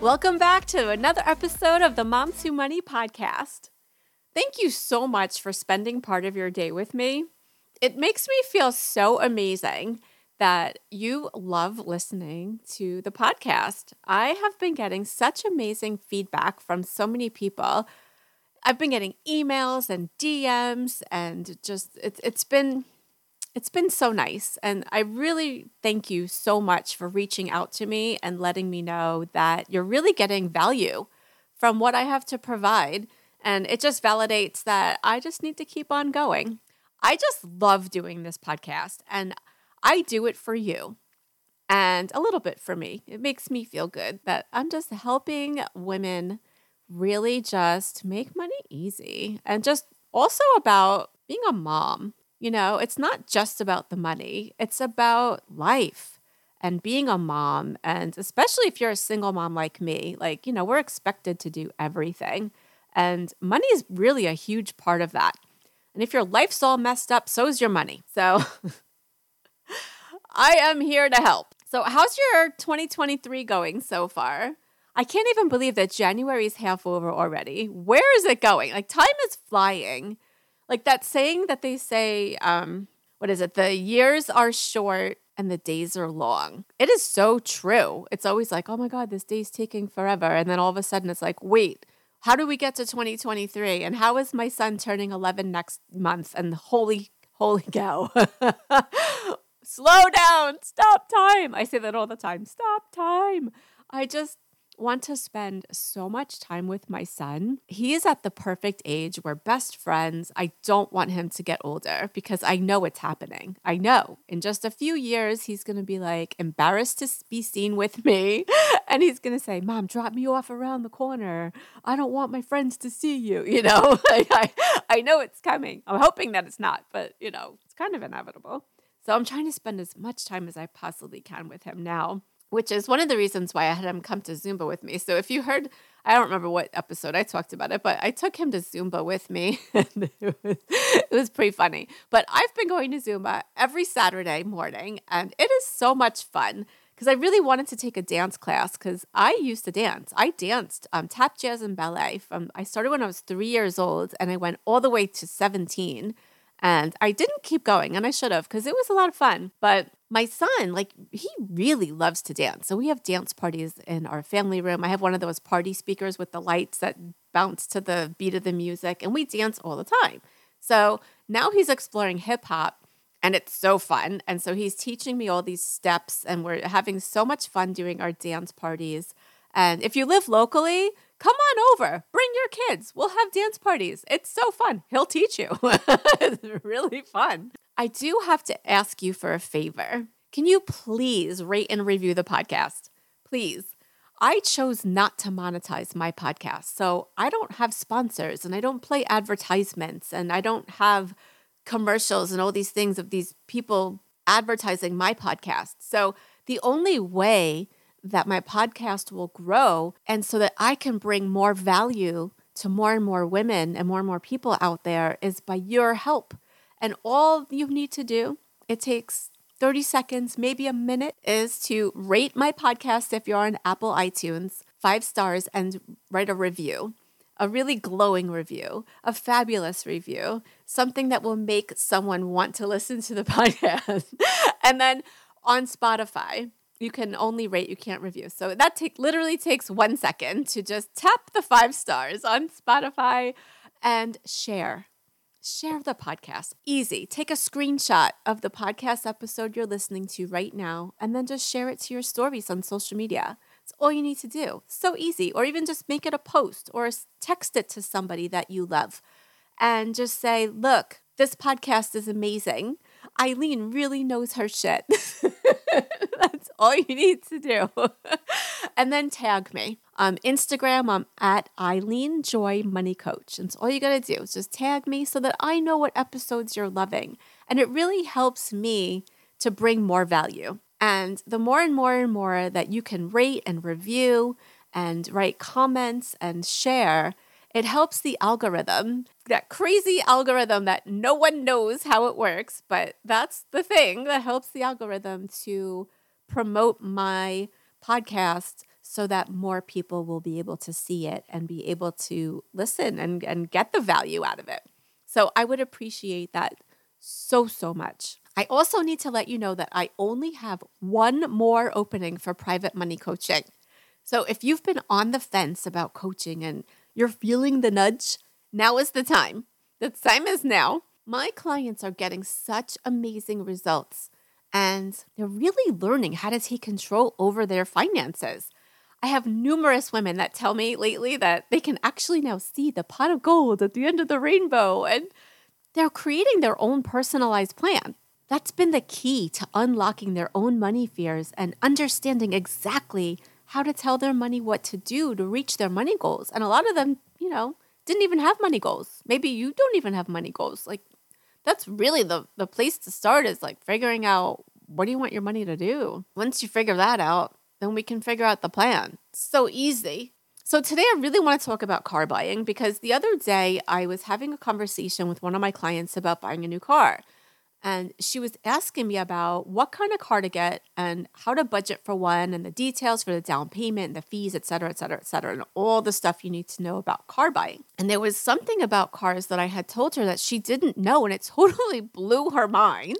Welcome back to another episode of the Moms Who Money podcast. Thank you so much for spending part of your day with me. It makes me feel so amazing that you love listening to the podcast. I have been getting such amazing feedback from so many people. I've been getting emails and DMs and just it's it's been it's been so nice. And I really thank you so much for reaching out to me and letting me know that you're really getting value from what I have to provide. And it just validates that I just need to keep on going. I just love doing this podcast and I do it for you and a little bit for me. It makes me feel good that I'm just helping women really just make money easy and just also about being a mom you know, it's not just about the money, it's about life and being a mom. And especially if you're a single mom like me, like, you know, we're expected to do everything. And money is really a huge part of that. And if your life's all messed up, so is your money. So I am here to help. So, how's your 2023 going so far? I can't even believe that January is half over already. Where is it going? Like, time is flying. Like that saying that they say, um, what is it? The years are short and the days are long. It is so true. It's always like, oh my God, this day's taking forever. And then all of a sudden it's like, wait, how do we get to 2023? And how is my son turning 11 next month? And holy, holy cow. Slow down, stop time. I say that all the time. Stop time. I just, want to spend so much time with my son. He is at the perfect age. We're best friends. I don't want him to get older because I know it's happening. I know in just a few years, he's going to be like embarrassed to be seen with me. And he's going to say, Mom, drop me off around the corner. I don't want my friends to see you. You know, I, I know it's coming. I'm hoping that it's not, but you know, it's kind of inevitable. So I'm trying to spend as much time as I possibly can with him now which is one of the reasons why I had him come to Zumba with me. So if you heard, I don't remember what episode I talked about it, but I took him to Zumba with me. and it was, it was pretty funny. But I've been going to Zumba every Saturday morning, and it is so much fun because I really wanted to take a dance class because I used to dance. I danced um, tap, jazz, and ballet from I started when I was three years old, and I went all the way to seventeen. And I didn't keep going, and I should have because it was a lot of fun. But my son, like, he really loves to dance. So we have dance parties in our family room. I have one of those party speakers with the lights that bounce to the beat of the music, and we dance all the time. So now he's exploring hip hop and it's so fun. And so he's teaching me all these steps, and we're having so much fun doing our dance parties. And if you live locally, come on over, bring your kids. We'll have dance parties. It's so fun. He'll teach you. it's really fun. I do have to ask you for a favor. Can you please rate and review the podcast? Please. I chose not to monetize my podcast. So I don't have sponsors and I don't play advertisements and I don't have commercials and all these things of these people advertising my podcast. So the only way that my podcast will grow and so that I can bring more value to more and more women and more and more people out there is by your help. And all you need to do, it takes 30 seconds, maybe a minute, is to rate my podcast if you're on Apple iTunes, five stars, and write a review. A really glowing review, a fabulous review, something that will make someone want to listen to the podcast. and then on Spotify, you can only rate, you can't review. So that take literally takes one second to just tap the five stars on Spotify and share. Share the podcast. Easy. Take a screenshot of the podcast episode you're listening to right now and then just share it to your stories on social media. It's all you need to do. So easy. Or even just make it a post or text it to somebody that you love and just say, look, this podcast is amazing. Eileen really knows her shit. That's all you need to do. and then tag me. Um, Instagram, I'm at Eileen Joy Money Coach. And so all you got to do is just tag me so that I know what episodes you're loving. And it really helps me to bring more value. And the more and more and more that you can rate and review and write comments and share, it helps the algorithm, that crazy algorithm that no one knows how it works, but that's the thing that helps the algorithm to promote my podcast so that more people will be able to see it and be able to listen and, and get the value out of it. So I would appreciate that so, so much. I also need to let you know that I only have one more opening for private money coaching. So if you've been on the fence about coaching and you're feeling the nudge, now is the time. The time is now. My clients are getting such amazing results and they're really learning how to take control over their finances. I have numerous women that tell me lately that they can actually now see the pot of gold at the end of the rainbow and they're creating their own personalized plan. That's been the key to unlocking their own money fears and understanding exactly how to tell their money what to do to reach their money goals. And a lot of them, you know, didn't even have money goals. Maybe you don't even have money goals. Like that's really the the place to start is like figuring out what do you want your money to do. Once you figure that out, then we can figure out the plan. So easy. So today I really want to talk about car buying because the other day I was having a conversation with one of my clients about buying a new car. And she was asking me about what kind of car to get and how to budget for one and the details for the down payment and the fees, et cetera, et cetera, et cetera, and all the stuff you need to know about car buying. And there was something about cars that I had told her that she didn't know, and it totally blew her mind.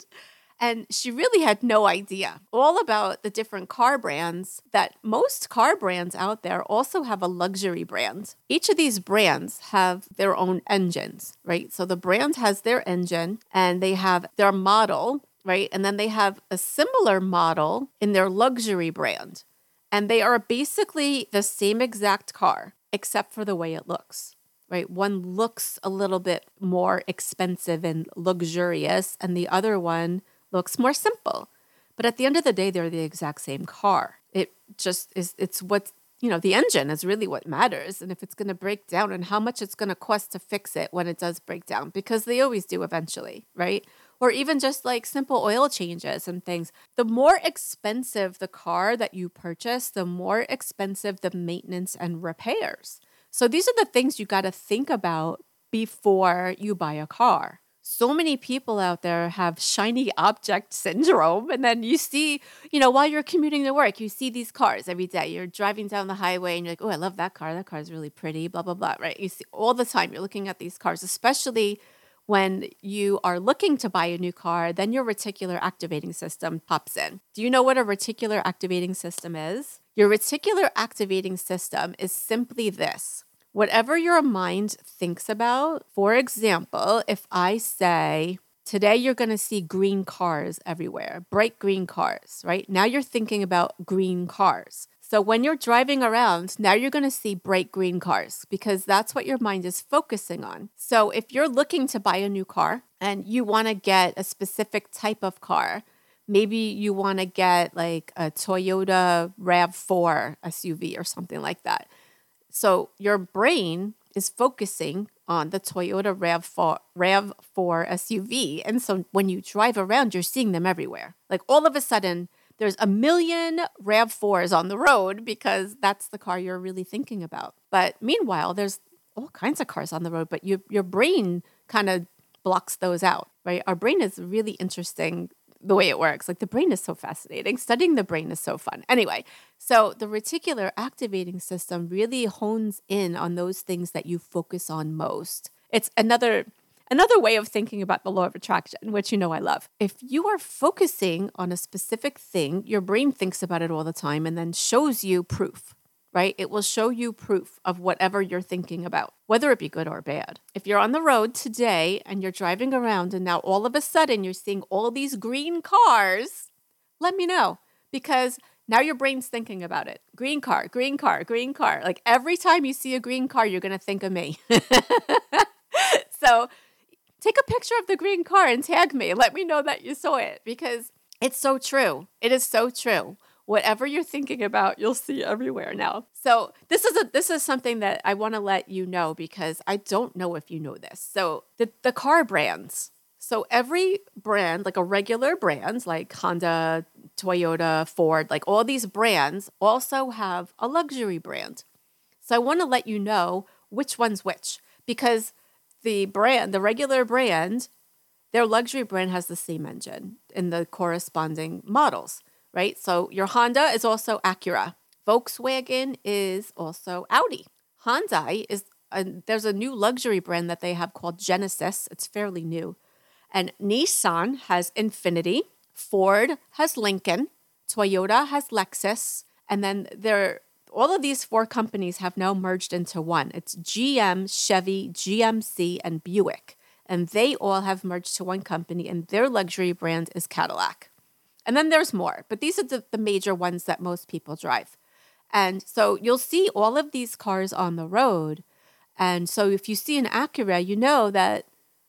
And she really had no idea all about the different car brands that most car brands out there also have a luxury brand. Each of these brands have their own engines, right? So the brand has their engine and they have their model, right? And then they have a similar model in their luxury brand. And they are basically the same exact car, except for the way it looks right? One looks a little bit more expensive and luxurious, and the other one looks more simple. But at the end of the day, they're the exact same car. It just is, it's what, you know, the engine is really what matters. And if it's going to break down and how much it's going to cost to fix it when it does break down, because they always do eventually, right? Or even just like simple oil changes and things. The more expensive the car that you purchase, the more expensive the maintenance and repairs. So these are the things you got to think about before you buy a car so many people out there have shiny object syndrome. And then you see, you know, while you're commuting to work, you see these cars every day. You're driving down the highway and you're like, oh, I love that car. That car is really pretty, blah, blah, blah, right? You see all the time, you're looking at these cars, especially when you are looking to buy a new car, then your reticular activating system pops in. Do you know what a reticular activating system is? Your reticular activating system is simply this whatever your mind thinks about. For example, if I say, Today you're going to see green cars everywhere, bright green cars, right? Now you're thinking about green cars. So when you're driving around, now you're going to see bright green cars because that's what your mind is focusing on. So if you're looking to buy a new car and you want to get a specific type of car, maybe you want to get like a Toyota RAV4 SUV or something like that. So your brain is focusing on the Toyota RAV4, RAV4 SUV. And so when you drive around, you're seeing them everywhere. Like all of a sudden, there's a million RAV4s on the road because that's the car you're really thinking about. But meanwhile, there's all kinds of cars on the road, but you, your brain kind of blocks those out, right? Our brain is really interesting the way it works. Like the brain is so fascinating. Studying the brain is so fun. Anyway, so the reticular activating system really hones in on those things that you focus on most. It's another another way of thinking about the law of attraction, which you know I love. If you are focusing on a specific thing, your brain thinks about it all the time and then shows you proof right? It will show you proof of whatever you're thinking about, whether it be good or bad. If you're on the road today and you're driving around and now all of a sudden you're seeing all these green cars, let me know because now your brain's thinking about it. Green car, green car, green car. Like every time you see a green car, you're going to think of me. so take a picture of the green car and tag me. Let me know that you saw it because it's so true. It is so true whatever you're thinking about, you'll see everywhere now. So this is a this is something that I want to let you know because I don't know if you know this. So the the car brands. So every brand, like a regular brand, like Honda, Toyota, Ford, like all these brands also have a luxury brand. So I want to let you know which one's which because the brand, the regular brand, their luxury brand has the same engine in the corresponding models right? So your Honda is also Acura. Volkswagen is also Audi. Hyundai is a, there's a new luxury brand that they have called Genesis. It's fairly new. And Nissan has Infiniti. Ford has Lincoln. Toyota has Lexus. And then there all of these four companies have now merged into one. It's GM, Chevy, GMC, and Buick. And they all have merged to one company, and their luxury brand is Cadillac. And then there's more, but these are the, the major ones that most people drive. And so you'll see all of these cars on the road. And so if you see an Acura, you know that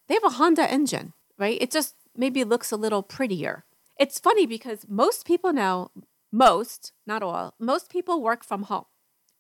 they have a Honda engine, right? It just maybe looks a little prettier. It's funny because most people now, most, not all, most people work from home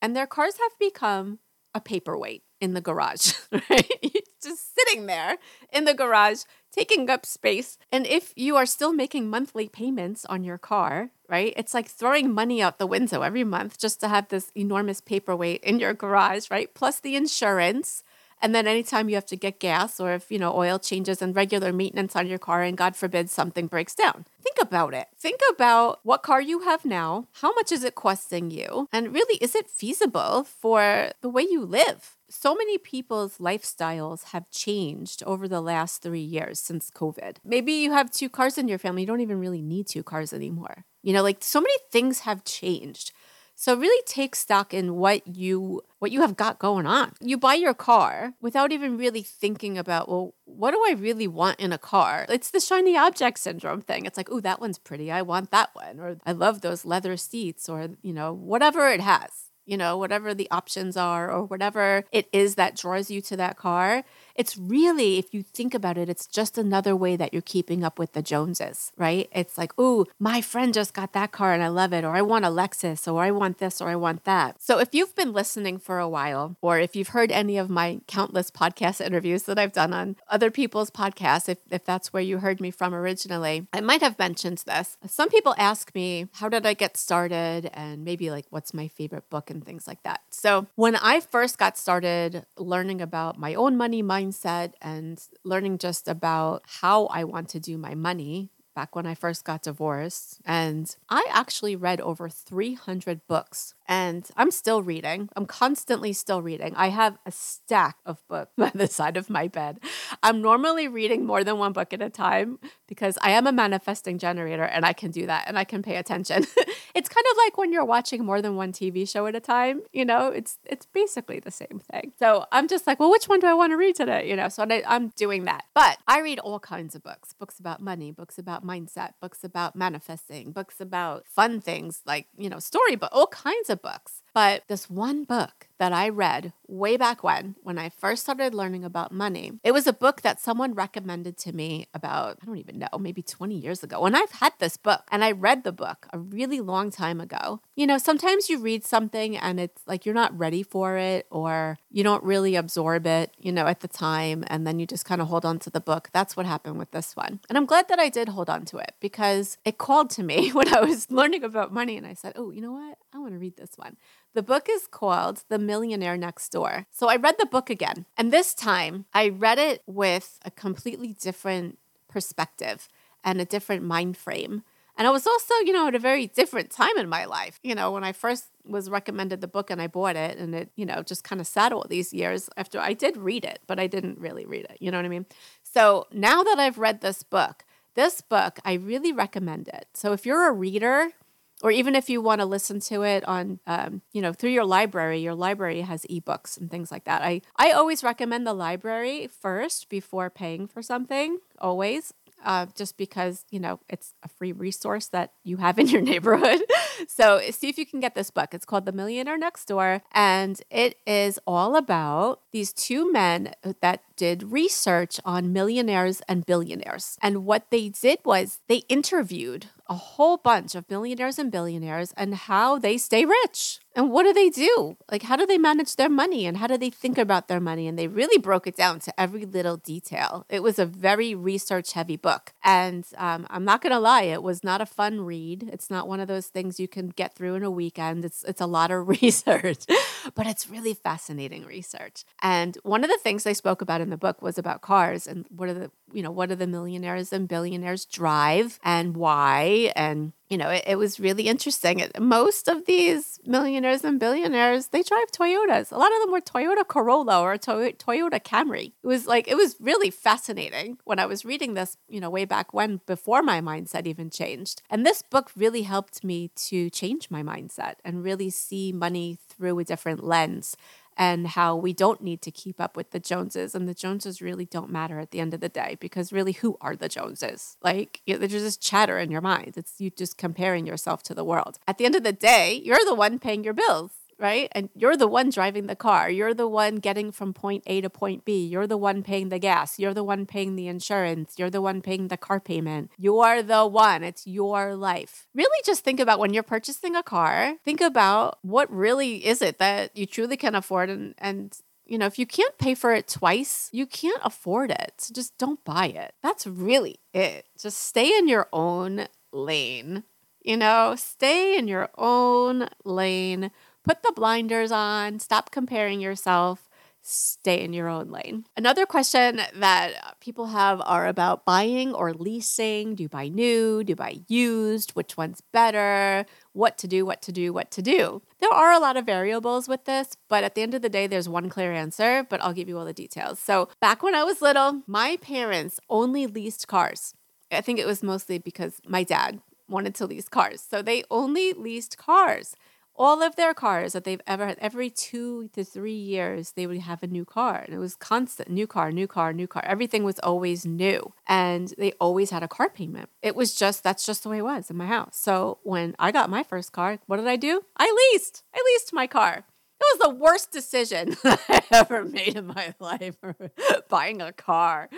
and their cars have become a paperweight in the garage, right? It's just sitting there in the garage, taking up space. And if you are still making monthly payments on your car, right? It's like throwing money out the window every month just to have this enormous paperweight in your garage, right? Plus the insurance. And then anytime you have to get gas or if, you know, oil changes and regular maintenance on your car and God forbid something breaks down. Think about it. Think about what car you have now. How much is it costing you? And really, is it feasible for the way you live? So many people's lifestyles have changed over the last three years since COVID. Maybe you have two cars in your family. You don't even really need two cars anymore. You know, like so many things have changed. So really take stock in what you what you have got going on. You buy your car without even really thinking about, well, what do I really want in a car? It's the shiny object syndrome thing. It's like, oh, that one's pretty. I want that one. Or I love those leather seats or, you know, whatever it has you know, whatever the options are or whatever it is that draws you to that car, it's really, if you think about it, it's just another way that you're keeping up with the Joneses, right? It's like, oh, my friend just got that car and I love it, or I want a Lexus, or I want this, or I want that. So if you've been listening for a while, or if you've heard any of my countless podcast interviews that I've done on other people's podcasts, if, if that's where you heard me from originally, I might have mentioned this. Some people ask me, how did I get started? And maybe like, what's my favorite book and things like that. So when I first got started learning about my own money mindset and learning just about how I want to do my money, back when I first got divorced. And I actually read over 300 books and I'm still reading. I'm constantly still reading. I have a stack of books by the side of my bed. I'm normally reading more than one book at a time because I am a manifesting generator and I can do that and I can pay attention. it's kind of like when you're watching more than one TV show at a time, you know, it's it's basically the same thing. So I'm just like, well, which one do I want to read today? You know, so I, I'm doing that. But I read all kinds of books books about money, books about mindset, books about manifesting, books about fun things like, you know, storybook, all kinds of of books. But this one book that I read way back when, when I first started learning about money, it was a book that someone recommended to me about, I don't even know, maybe 20 years ago. And I've had this book and I read the book a really long time ago. You know, sometimes you read something and it's like you're not ready for it or you don't really absorb it, you know, at the time. And then you just kind of hold on to the book. That's what happened with this one. And I'm glad that I did hold on to it because it called to me when I was learning about money and I said, oh, you know what? I want to read this one. The book is called The Millionaire Next Door. So I read the book again, and this time I read it with a completely different perspective and a different mind frame. And I was also, you know, at a very different time in my life. You know, when I first was recommended the book and I bought it, and it, you know, just kind of sat all these years after I did read it, but I didn't really read it. You know what I mean? So now that I've read this book, this book, I really recommend it. So if you're a reader, or even if you want to listen to it on um, you know through your library your library has ebooks and things like that. I i always recommend the library first before paying for something always uh, just because you know it's a free resource that you have in your neighborhood so see if you can get this book. It's called The Millionaire Next Door, and it is all about these two men that did research on millionaires and billionaires. And what they did was they interviewed a whole bunch of millionaires and billionaires and how they stay rich. And what do they do? Like, how do they manage their money and how do they think about their money? And they really broke it down to every little detail. It was a very research heavy book. And um, I'm not going to lie, it was not a fun read. It's not one of those things you can get through in a weekend. It's, it's a lot of research, but it's really fascinating research. And one of the things they spoke about in the book was about cars and what are the you know what do the millionaires and billionaires drive and why? And you know it, it was really interesting. Most of these millionaires and billionaires they drive toyotas. A lot of them were toyota corolla or to- toyota camry. It was like it was really fascinating when i was reading this you know way back when before my mindset even changed. And this book really helped me to change my mindset and really see money through a different lens and how we don't need to keep up with the Joneses. And the Joneses really don't matter at the end of the day because really, who are the Joneses? Like, you know, there's just chatter in your mind. It's you just comparing yourself to the world. At the end of the day, you're the one paying your bills right? And you're the one driving the car. You're the one getting from point A to point B. You're the one paying the gas. You're the one paying the insurance. You're the one paying the car payment. You're the one. It's your life. Really just think about when you're purchasing a car, think about what really is it that you truly can afford and and you know, if you can't pay for it twice, you can't afford it. So just don't buy it. That's really it. Just stay in your own lane. You know, stay in your own lane Put the blinders on, stop comparing yourself, stay in your own lane. Another question that people have are about buying or leasing. Do you buy new? Do you buy used? Which one's better? What to do, what to do, what to do. There are a lot of variables with this, but at the end of the day, there's one clear answer, but I'll give you all the details. So, back when I was little, my parents only leased cars. I think it was mostly because my dad wanted to lease cars. So, they only leased cars all of their cars that they've ever had, every two to three years, they would have a new car. And it was constant new car, new car, new car. Everything was always new. And they always had a car payment. It was just, that's just the way it was in my house. So when I got my first car, what did I do? I leased. I leased my car. Was the worst decision I ever made in my life, buying a car.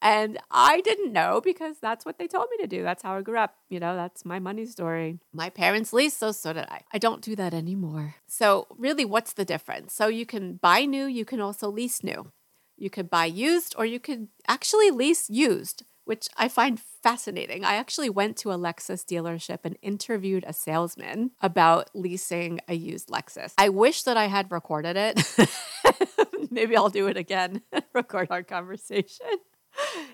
And I didn't know because that's what they told me to do. That's how I grew up. You know, that's my money story. My parents leased, so so did I. I don't do that anymore. So, really, what's the difference? So, you can buy new, you can also lease new. You could buy used, or you could actually lease used which I find fascinating. I actually went to a Lexus dealership and interviewed a salesman about leasing a used Lexus. I wish that I had recorded it. Maybe I'll do it again, record our conversation.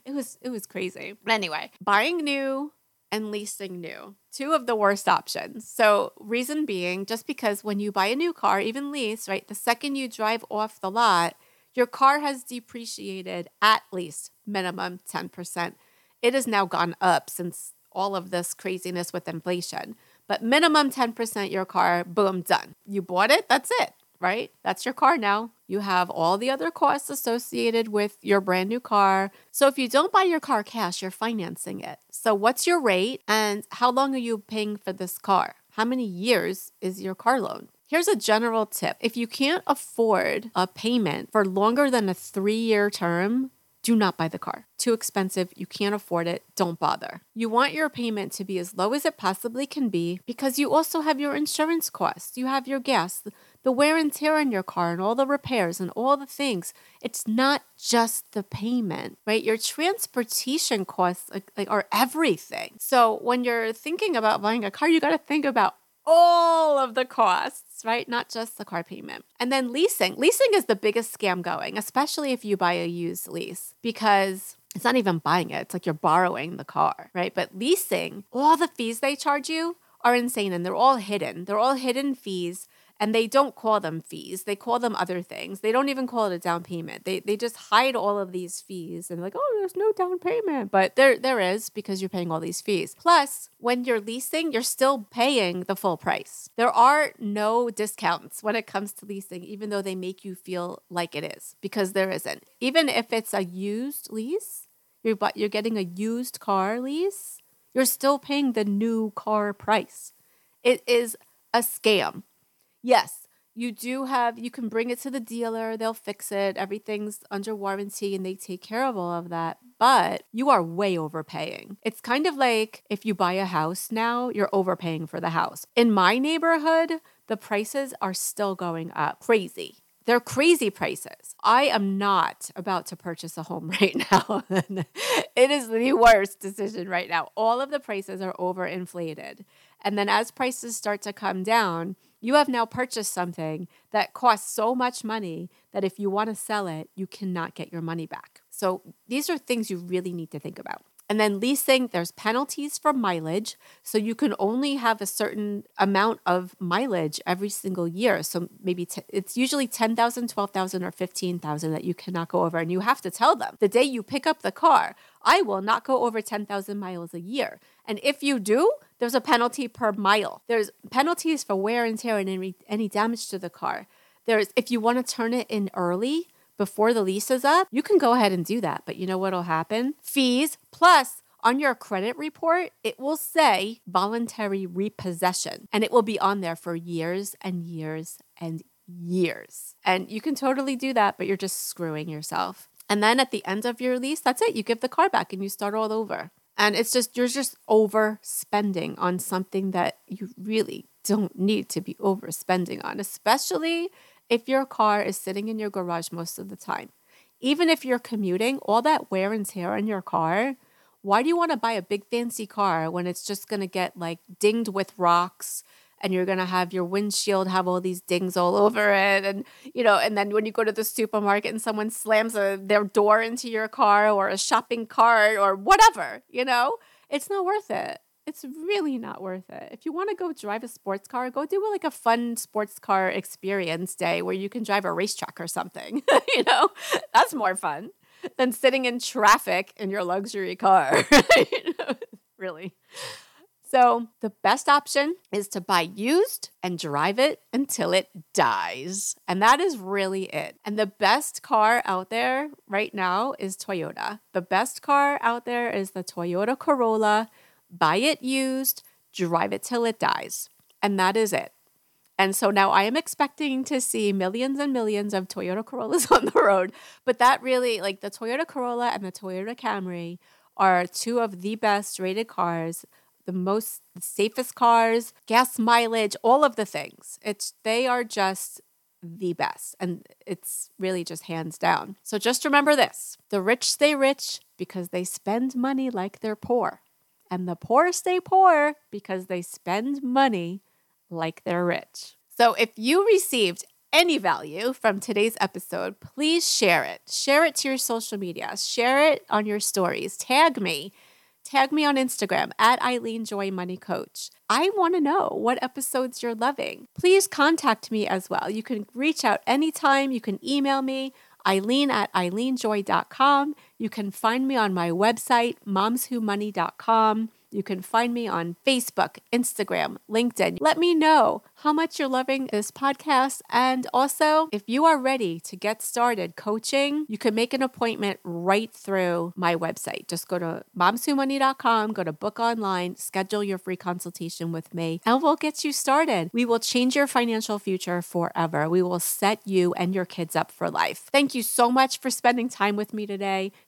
It was it was crazy. But anyway, buying new and leasing new. Two of the worst options. So, reason being, just because when you buy a new car, even lease, right, the second you drive off the lot, your car has depreciated at least minimum 10%. It has now gone up since all of this craziness with inflation. But minimum 10% your car, boom, done. You bought it, that's it, right? That's your car now. You have all the other costs associated with your brand new car. So if you don't buy your car cash, you're financing it. So what's your rate and how long are you paying for this car? How many years is your car loan? Here's a general tip if you can't afford a payment for longer than a three year term, do not buy the car. Too expensive, you can't afford it, don't bother. You want your payment to be as low as it possibly can be because you also have your insurance costs, you have your gas, the wear and tear on your car, and all the repairs and all the things. It's not just the payment, right? Your transportation costs like, are everything. So when you're thinking about buying a car, you got to think about all of the costs, right? Not just the car payment. And then leasing. Leasing is the biggest scam going, especially if you buy a used lease, because it's not even buying it. It's like you're borrowing the car, right? But leasing, all the fees they charge you are insane and they're all hidden. They're all hidden fees and they don't call them fees. They call them other things. They don't even call it a down payment. They they just hide all of these fees and like, oh, there's no down payment, but there there is because you're paying all these fees. Plus, when you're leasing, you're still paying the full price. There are no discounts when it comes to leasing, even though they make you feel like it is, because there isn't. Even if it's a used lease, you're you're getting a used car lease, you're still paying the new car price. It is a scam. Yes, you do have, you can bring it to the dealer, they'll fix it, everything's under warranty, and they take care of all of that. But you are way overpaying. It's kind of like if you buy a house now, you're overpaying for the house. In my neighborhood, the prices are still going up crazy. They're crazy prices. I am not about to purchase a home right now. it is the worst decision right now. All of the prices are overinflated. And then as prices start to come down, you have now purchased something that costs so much money that if you want to sell it, you cannot get your money back. So these are things you really need to think about. And then leasing, there's penalties for mileage. So you can only have a certain amount of mileage every single year. So maybe t- it's usually 10,000, 12,000, or 15,000 that you cannot go over. And you have to tell them the day you pick up the car, I will not go over 10,000 miles a year. And if you do, there's a penalty per mile. There's penalties for wear and tear and any, any damage to the car. There's if you want to turn it in early, before the lease is up, you can go ahead and do that. But you know what'll happen? Fees plus on your credit report, it will say voluntary repossession and it will be on there for years and years and years. And you can totally do that, but you're just screwing yourself. And then at the end of your lease, that's it. You give the car back and you start all over. And it's just, you're just overspending on something that you really don't need to be overspending on, especially if your car is sitting in your garage most of the time. Even if you're commuting, all that wear and tear on your car, why do you want to buy a big fancy car when it's just going to get like dinged with rocks and you're going to have your windshield have all these dings all over it and you know and then when you go to the supermarket and someone slams a, their door into your car or a shopping cart or whatever, you know? It's not worth it it's really not worth it. If you want to go drive a sports car, go do like a fun sports car experience day where you can drive a racetrack or something. you know, that's more fun than sitting in traffic in your luxury car. you know, really. So, the best option is to buy used and drive it until it dies. And that is really it. And the best car out there right now is Toyota. The best car out there is the Toyota Corolla buy it used, drive it till it dies. And that is it. And so now I am expecting to see millions and millions of Toyota Corollas on the road. But that really, like the Toyota Corolla and the Toyota Camry, are two of the best rated cars, the most the safest cars, gas mileage, all of the things. It's they are just the best. And it's really just hands down. So just remember this the rich stay rich because they spend money like they're poor and the poor stay poor because they spend money like they're rich. So if you received any value from today's episode, please share it. Share it to your social media, share it on your stories, tag me. Tag me on Instagram at Eileen Joy Money Coach. I want to know what episodes you're loving. Please contact me as well. You can reach out anytime. You can email me, Eileen at eileenjoy.com. You can find me on my website, momswhomoney.com. You can find me on Facebook, Instagram, LinkedIn. Let me know how much you're loving this podcast. And also, if you are ready to get started coaching, you can make an appointment right through my website. Just go to momswhomoney.com, go to book online, schedule your free consultation with me, and we'll get you started. We will change your financial future forever. We will set you and your kids up for life. Thank you so much for spending time with me today.